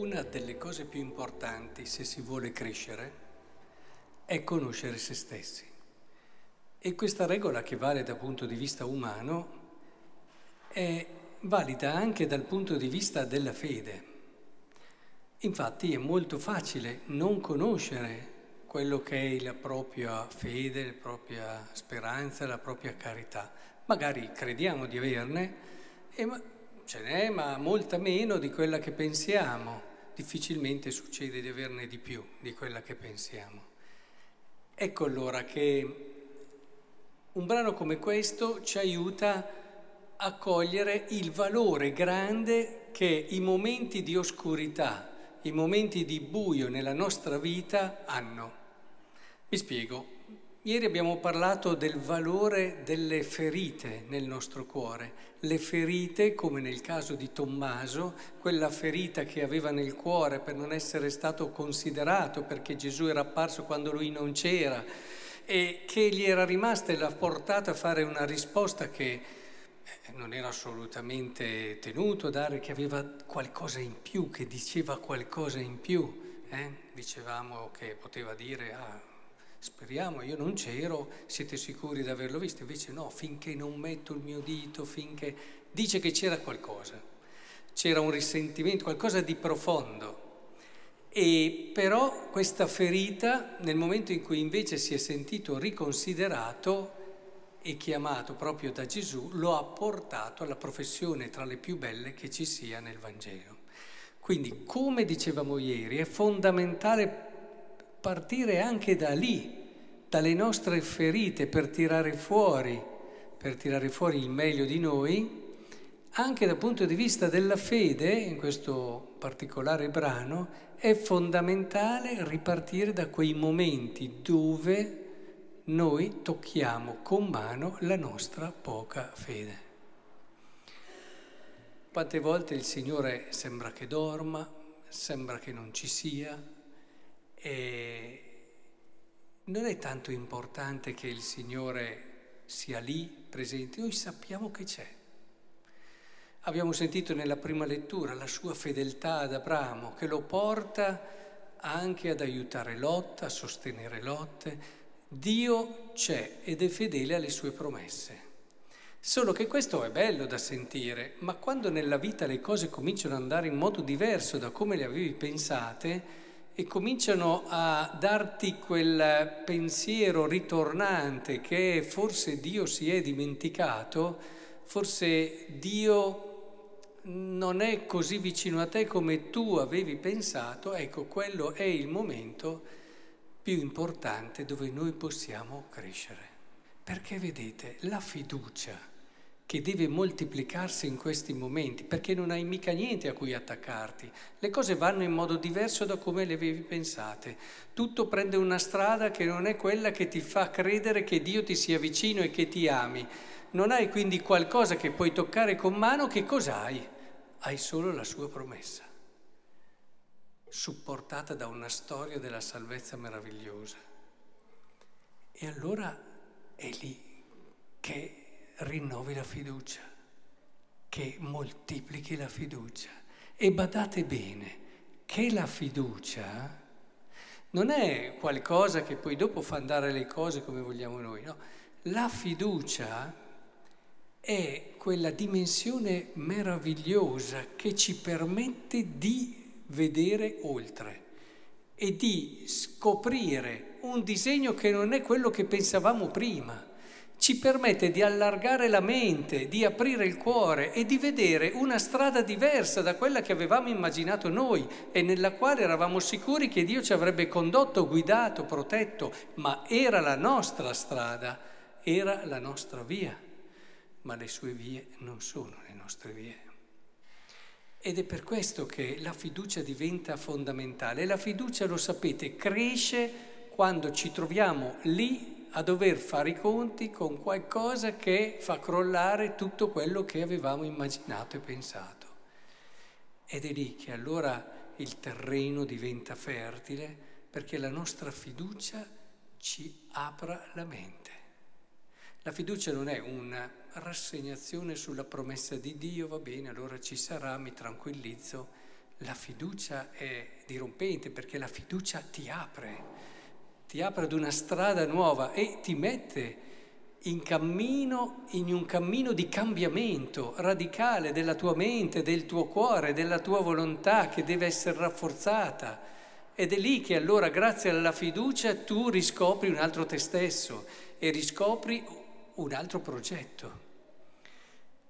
Una delle cose più importanti se si vuole crescere è conoscere se stessi. E questa regola che vale dal punto di vista umano è valida anche dal punto di vista della fede. Infatti è molto facile non conoscere quello che è la propria fede, la propria speranza, la propria carità. Magari crediamo di averne, e ma ce n'è, ma molta meno di quella che pensiamo. Difficilmente succede di averne di più di quella che pensiamo. Ecco allora che un brano come questo ci aiuta a cogliere il valore grande che i momenti di oscurità, i momenti di buio nella nostra vita hanno. Mi spiego. Ieri abbiamo parlato del valore delle ferite nel nostro cuore. Le ferite, come nel caso di Tommaso, quella ferita che aveva nel cuore per non essere stato considerato perché Gesù era apparso quando lui non c'era e che gli era rimasta e l'ha portata a fare una risposta che eh, non era assolutamente tenuto a dare, che aveva qualcosa in più, che diceva qualcosa in più. Eh? Dicevamo che poteva dire, ah, Speriamo, io non c'ero, siete sicuri di averlo visto? Invece no, finché non metto il mio dito, finché dice che c'era qualcosa, c'era un risentimento, qualcosa di profondo. E però questa ferita, nel momento in cui invece si è sentito riconsiderato e chiamato proprio da Gesù, lo ha portato alla professione tra le più belle che ci sia nel Vangelo. Quindi, come dicevamo ieri, è fondamentale partire anche da lì, dalle nostre ferite per tirare fuori, per tirare fuori il meglio di noi, anche dal punto di vista della fede, in questo particolare brano, è fondamentale ripartire da quei momenti dove noi tocchiamo con mano la nostra poca fede. Quante volte il Signore sembra che dorma, sembra che non ci sia, e non è tanto importante che il Signore sia lì presente, noi sappiamo che c'è. Abbiamo sentito nella prima lettura la sua fedeltà ad Abramo che lo porta anche ad aiutare Lot, a sostenere Lot. Dio c'è ed è fedele alle sue promesse. Solo che questo è bello da sentire, ma quando nella vita le cose cominciano ad andare in modo diverso da come le avevi pensate, e cominciano a darti quel pensiero ritornante che forse Dio si è dimenticato, forse Dio non è così vicino a te come tu avevi pensato, ecco, quello è il momento più importante dove noi possiamo crescere. Perché vedete, la fiducia che deve moltiplicarsi in questi momenti, perché non hai mica niente a cui attaccarti. Le cose vanno in modo diverso da come le avevi pensate. Tutto prende una strada che non è quella che ti fa credere che Dio ti sia vicino e che ti ami. Non hai quindi qualcosa che puoi toccare con mano, che cos'hai? Hai solo la sua promessa, supportata da una storia della salvezza meravigliosa. E allora è lì che rinnovi la fiducia, che moltiplichi la fiducia. E badate bene che la fiducia non è qualcosa che poi dopo fa andare le cose come vogliamo noi, no? La fiducia è quella dimensione meravigliosa che ci permette di vedere oltre e di scoprire un disegno che non è quello che pensavamo prima ci permette di allargare la mente, di aprire il cuore e di vedere una strada diversa da quella che avevamo immaginato noi e nella quale eravamo sicuri che Dio ci avrebbe condotto, guidato, protetto, ma era la nostra strada, era la nostra via, ma le sue vie non sono le nostre vie. Ed è per questo che la fiducia diventa fondamentale. La fiducia, lo sapete, cresce quando ci troviamo lì a dover fare i conti con qualcosa che fa crollare tutto quello che avevamo immaginato e pensato. Ed è lì che allora il terreno diventa fertile perché la nostra fiducia ci apra la mente. La fiducia non è una rassegnazione sulla promessa di Dio, va bene, allora ci sarà, mi tranquillizzo. la fiducia è dirompente perché la fiducia ti apre, ti apre ad una strada nuova e ti mette in cammino, in un cammino di cambiamento radicale della tua mente, del tuo cuore, della tua volontà che deve essere rafforzata. Ed è lì che allora, grazie alla fiducia, tu riscopri un altro te stesso e riscopri un altro progetto.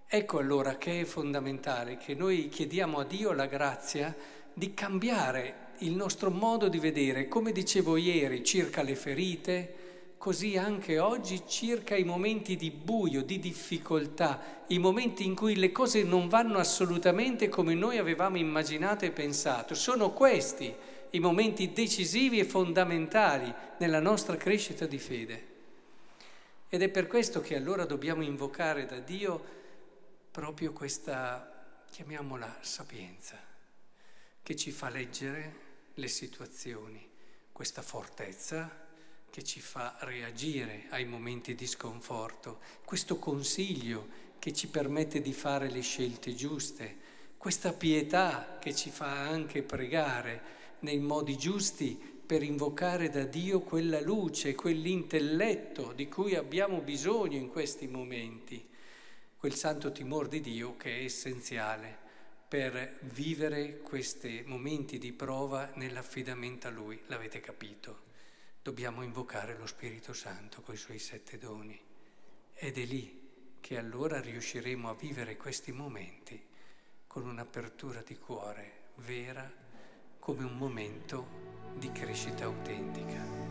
Ecco allora che è fondamentale che noi chiediamo a Dio la grazia di cambiare il nostro modo di vedere, come dicevo ieri, circa le ferite, così anche oggi circa i momenti di buio, di difficoltà, i momenti in cui le cose non vanno assolutamente come noi avevamo immaginato e pensato. Sono questi i momenti decisivi e fondamentali nella nostra crescita di fede. Ed è per questo che allora dobbiamo invocare da Dio proprio questa, chiamiamola, sapienza, che ci fa leggere le situazioni, questa fortezza che ci fa reagire ai momenti di sconforto, questo consiglio che ci permette di fare le scelte giuste, questa pietà che ci fa anche pregare nei modi giusti per invocare da Dio quella luce, quell'intelletto di cui abbiamo bisogno in questi momenti, quel santo timore di Dio che è essenziale per vivere questi momenti di prova nell'affidamento a Lui, l'avete capito dobbiamo invocare lo Spirito Santo con i suoi sette doni. Ed è lì che allora riusciremo a vivere questi momenti con un'apertura di cuore vera come un momento di crescita autentica.